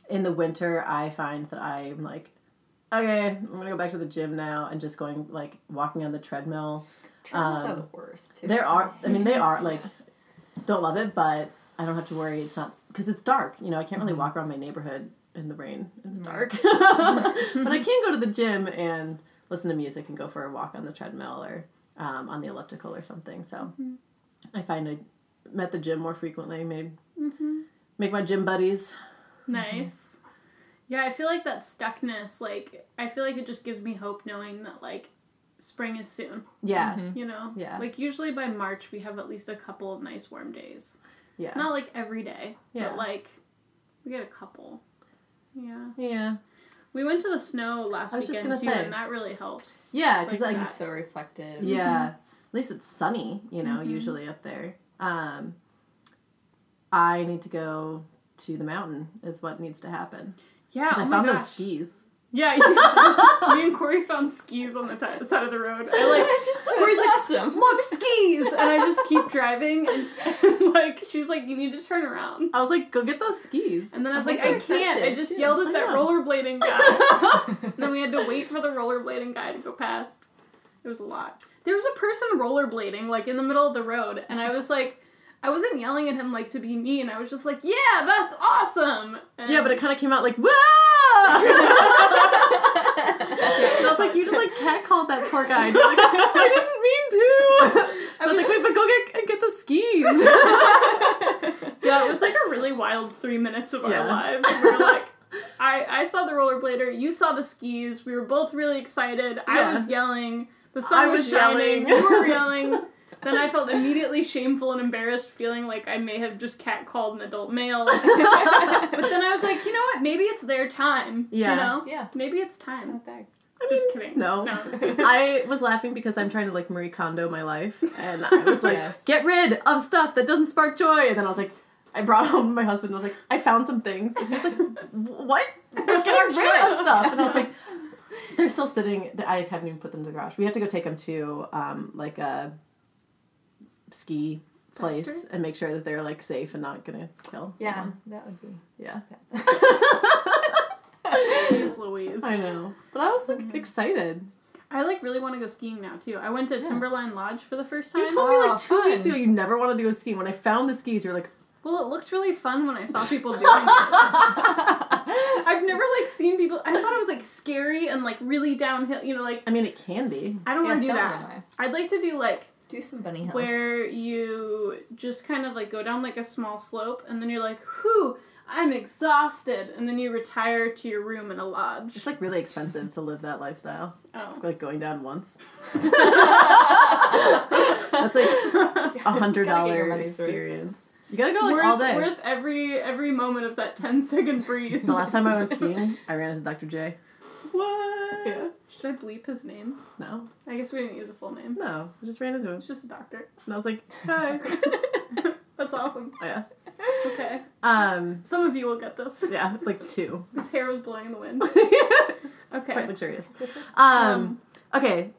in the winter I find that I'm like okay, I'm gonna go back to the gym now and just going like walking on the treadmill. Treadmills Um, are the worst. Too. There are I mean they are like don't love it, but I don't have to worry it's not because it's dark. You know, I can't really mm-hmm. walk around my neighborhood in the rain in the mm-hmm. dark. but I can go to the gym and listen to music and go for a walk on the treadmill or um, on the elliptical or something. So mm-hmm. I find I am at the gym more frequently, made make my gym buddies. Nice. Yeah, I feel like that stuckness, like, I feel like it just gives me hope knowing that, like, spring is soon, Yeah, you know? Yeah. Like, usually by March, we have at least a couple of nice warm days. Yeah, Not like every day, Yeah. but, like, we get a couple. Yeah. yeah, We went to the snow last I was just weekend, gonna too, say. and that really helps. yeah. Because like like, so reflective. Yeah. At least it's sunny, you know, usually up there. Um, I need to go to the mountain is what needs to happen. Yeah, oh I my found gosh. those skis. Yeah, me and Corey found skis on the ti side of the road. I like Corey's That's like, awesome. look skis, and I just keep driving, and like she's like, you need to turn around. I was like, go get those skis. And then I was Those like, I can't. I just too. yelled at I that know. rollerblading guy. and then we had to wait for the rollerblading guy to go past. It was a lot. There was a person rollerblading like in the middle of the road, and I was like, I wasn't yelling at him like to be mean. I was just like, yeah, that's awesome. And yeah, but it kind of came out like, whoa! and I was like, you just like catcalled that poor guy. And like, I didn't mean to. I was like, wait, but go get get the skis. yeah, it was like a really wild three minutes of our lives. We were like, I, I saw the rollerblader, you saw the skis, we were both really excited. I was yelling, the sun I was, was shining, yelling. you were yelling. Then I felt immediately shameful and embarrassed, feeling like I may have just catcalled an adult male. but then I was like, you know what? Maybe it's their time. Yeah. You know? Yeah. Maybe it's time. Not bad. Just kidding. No. no. I was laughing because I'm trying to like Marie Kondo my life, and I was like, Yes. get rid of stuff that doesn't spark joy. And then I was like, I brought home my husband and I was like, I found some things. And he's like, what? I'm getting rid of stuff. And I was like, they're still sitting. I haven't even put them in the garage. We have to go take them to um, like a ski place Factory? and make sure that they're like safe and not gonna kill. Yeah, someone. that would be. Yeah. Jeez Louise. I know. But I was like Mm-hmm. excited. I like really want to go skiing now too. I went to Timberline Lodge for the first time. You told me Oh, like two fun. weeks ago you never want to do a ski. When I found the skis, you were like, Well, it looked really fun when I saw people doing it. I've never like seen people. I thought it was like scary and like really downhill. You know, like I mean, it can be. I don't Yeah, want to do some that. I'd like to do like Do some bunny hills. where you just kind of like go down like a small slope and then you're like, whew, I'm exhausted, and then you retire to your room in a lodge. It's like really expensive to live that lifestyle. oh. Like going down once. That's like a hundred Gotta get your dollar money's worth. experience. You gotta go like worth, all day. worth every every moment of that 10 second breeze. The last time I went skiing, I ran into Dr. J. What? Yeah. Should I bleep his name? No, I guess we didn't use a full name. no, I just ran into him. It's just a doctor. And I was like, Hi. That's awesome. oh yeah. Okay. Um, Some of you will get this. yeah, like two. His hair was blowing in the wind. Okay. Quite luxurious. Um, okay,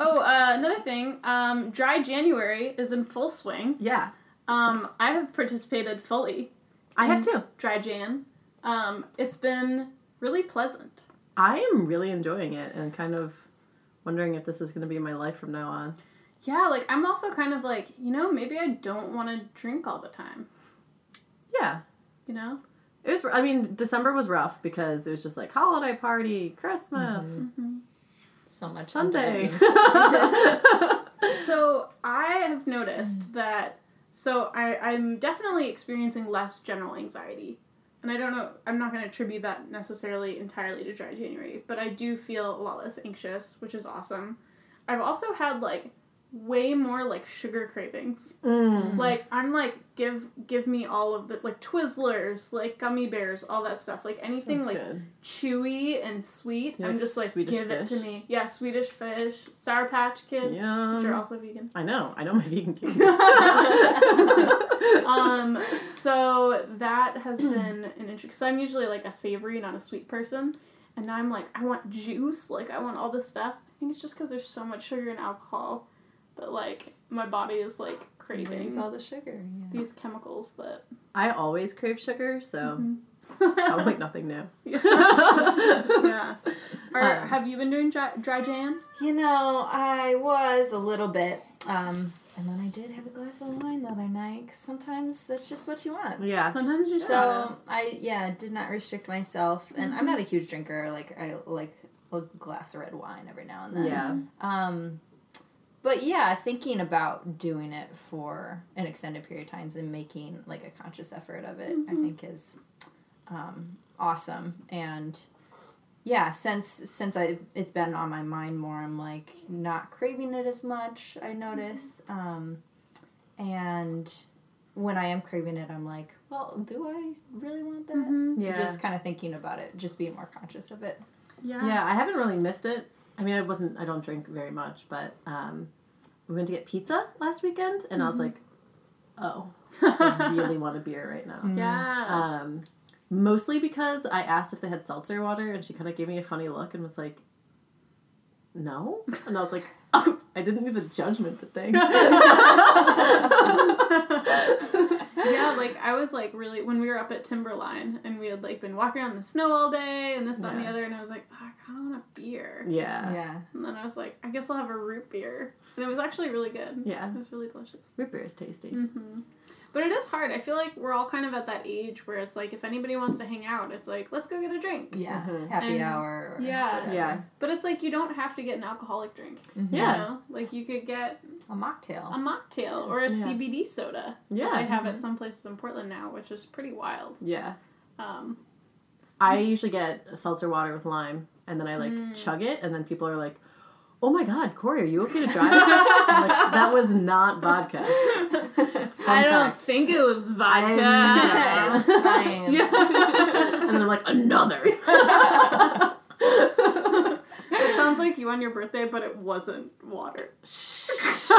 Oh, uh, another thing. Um, Dry January is in full swing. yeah, Um, I have participated fully. I have two. Dry Jan. Um, it's been really pleasant. I am really enjoying it and kind of wondering if this is going to be my life from now on. Yeah, like I'm also kind of like, you know, maybe I don't want to drink all the time. Yeah. You know? It was. I mean, December was rough because it was just like holiday party, Christmas, mm-hmm. Mm-hmm. so much Sunday. So I have noticed mm. that. So I I'm definitely experiencing less general anxiety, and I don't know. I'm not going to attribute that necessarily entirely to dry January, but I do feel a lot less anxious, which is awesome. I've also had like way more like sugar cravings. Mm. Like I'm like give give me all of the like Twizzlers, like gummy bears, all that stuff. Like anything Sounds like good. chewy and sweet. I'm just like Swedish give it to me. Yeah, Swedish fish, Sour Patch Kids, which are also vegan. I know. I know my vegan kids. um, so that has been an interesting. Because I'm usually like a savory, not a sweet person, and now I'm like I want juice. Like I want all this stuff. I think it's just because there's so much sugar and alcohol that like my body is like craving Brings all the sugar. Yeah. these chemicals that. I always crave sugar, so Mm-hmm. probably like nothing new. yeah. Are, Um, have you been doing dry, dry Jan? You know, I was a little bit, um, and then I did have a glass of wine the other night. 'cause sometimes that's just what you want. Yeah. Sometimes you gotta. So I yeah did not restrict myself, and I'm not a huge drinker. Like I like a glass of red wine every now and then. Yeah. Um, but yeah, thinking about doing it for an extended period of times and making like a conscious effort of it, I think is um, awesome. And yeah, since since I it's been on my mind more, I'm like not craving it as much. I notice, um, and when I am craving it, I'm like, well, do I really want that? Yeah. Just kind of thinking about it, just being more conscious of it. yeah. Yeah, I haven't really missed it. I mean, I wasn't. I don't drink very much, but um, we went to get pizza last weekend, and I was like, "Oh, I really want a beer right now." Yeah. Um, mostly because I asked if they had seltzer water, and she kind of gave me a funny look and was like, "No," and I was like, "Oh, I didn't need the judgment, but thanks." yeah, like I was like really when we were up at Timberline and we had like been walking around in the snow all day and this, that, and the other, and I was like, oh, I kind of want a beer. yeah. Yeah. And then I was like, I guess I'll have a root beer, and it was actually really good. Yeah. It was really delicious. Root beer is tasty. hmm But it is hard. I feel like we're all kind of at that age where it's like if anybody wants to hang out, it's like let's go get a drink. Yeah. Mhm. Happy And- hour. Or Yeah. whatever. Yeah. But it's like you don't have to get an alcoholic drink. Mhm. Yeah. You know? Like you could get A mocktail. a mocktail or a Yeah. CBD soda. Yeah. I have at some places in Portland now, which is pretty wild. Yeah. Um, I usually get seltzer water with lime, and then I like Mm. chug it, and then people are like, "Oh my God, Corey, are you okay to drive?" Like, that was not vodka. I don't fact. think it was vodka. I'm- it's fine. yeah. And then I'm like, another. It sounds like you on your birthday, but it wasn't water. it's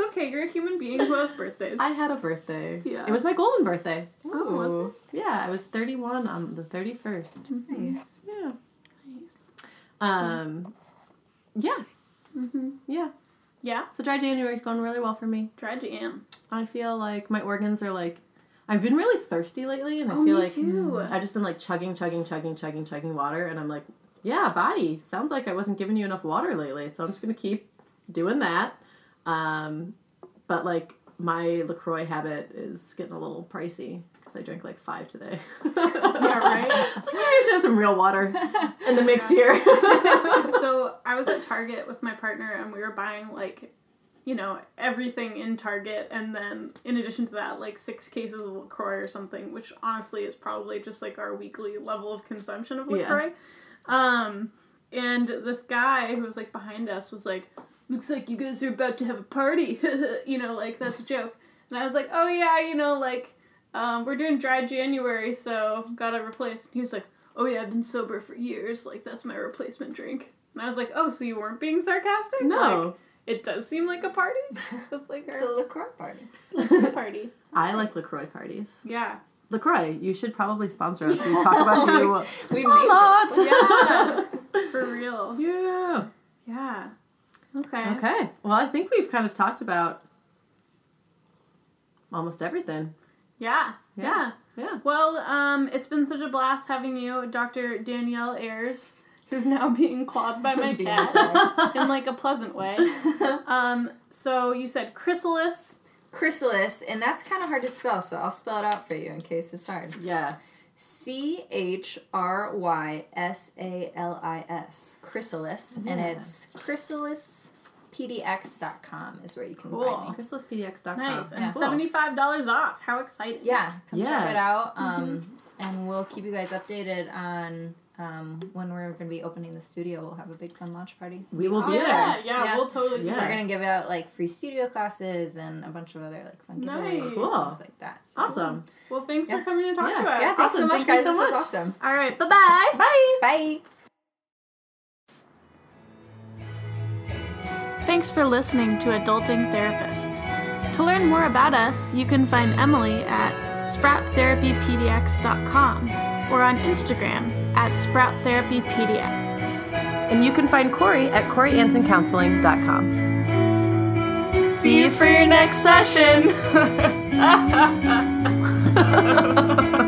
okay. You're a human being who has birthdays. I had a birthday. Yeah. It was my golden birthday. oh, was it? Yeah, I was 31 on the 31st. Nice. Yeah. Um, yeah. Mm-hmm. Yeah. Yeah. So dry January's going really well for me. Dry jam. I feel like my organs are like I've been really thirsty lately and I Oh, feel me like too. I've just been like chugging, chugging, chugging, chugging, chugging water and I'm like, yeah, body, sounds like I wasn't giving you enough water lately, so I'm just gonna keep doing that. Um, but like my LaCroix habit is getting a little pricey because I drank like five today. Yeah, right. I was like, maybe I should have some real water in the mix here. so I was at Target with my partner and we were buying like, you know, everything in Target and then in addition to that, like six cases of LaCroix or something, which honestly is probably just like our weekly level of consumption of Yeah. Um and this guy who was like behind us was like, Looks like you guys are about to have a party you know, like that's a joke. And I was like, Oh yeah, you know, like um, we're doing dry January, so gotta replace. He was like, "Oh yeah, I've been sober for years. Like that's my replacement drink." And I was like, "Oh, so you weren't being sarcastic?" No. Like, it does seem like a party with like It's a our LaCroix party. like, a party. I like LaCroix parties. Yeah. LaCroix, you should probably sponsor us. We talk about you We a named lot. Yeah. For real. Yeah. Yeah. Okay. Okay. Well, I think we've kind of talked about almost everything. Yeah. Yeah. Yeah. Well, um, it's been such a blast having you, Dr. Danielle Ayers, who's now being clawed by my cat in like a pleasant way. Um, so you said chrysalis. Chrysalis, and that's kind of hard to spell, so I'll spell it out for you in case it's hard. Yeah. C H R Y S A L I S. Chrysalis, and it's it's chrysalispdx.com is where you can Cool. find me. ChrysalisPDX.com. Nice. And Yeah. $75 off. How exciting. Yeah, come Yeah. check it out. Um, and we'll keep you guys updated on um, when we're going to be opening the studio. We'll have a big fun launch party. We will be yeah, there. yeah, Yeah. we'll totally Yeah. be We're gonna give out like free studio classes and a bunch of other like fun giveaways, Nice. Cool. things like that. So- Awesome. Well, thanks Yeah. for coming to talk Yeah. to us. Yeah, thanks so much, Thank guys. so this much. was awesome. All right. Bye-bye. Bye. Bye. Thanks for listening to Adulting Therapists. To learn more about us, you can find Emily at sprouttherapypdx.com or on Instagram at sprouttherapypdx. And you can find Corey at CoreyAnsonCounseling.com. See you for your next session!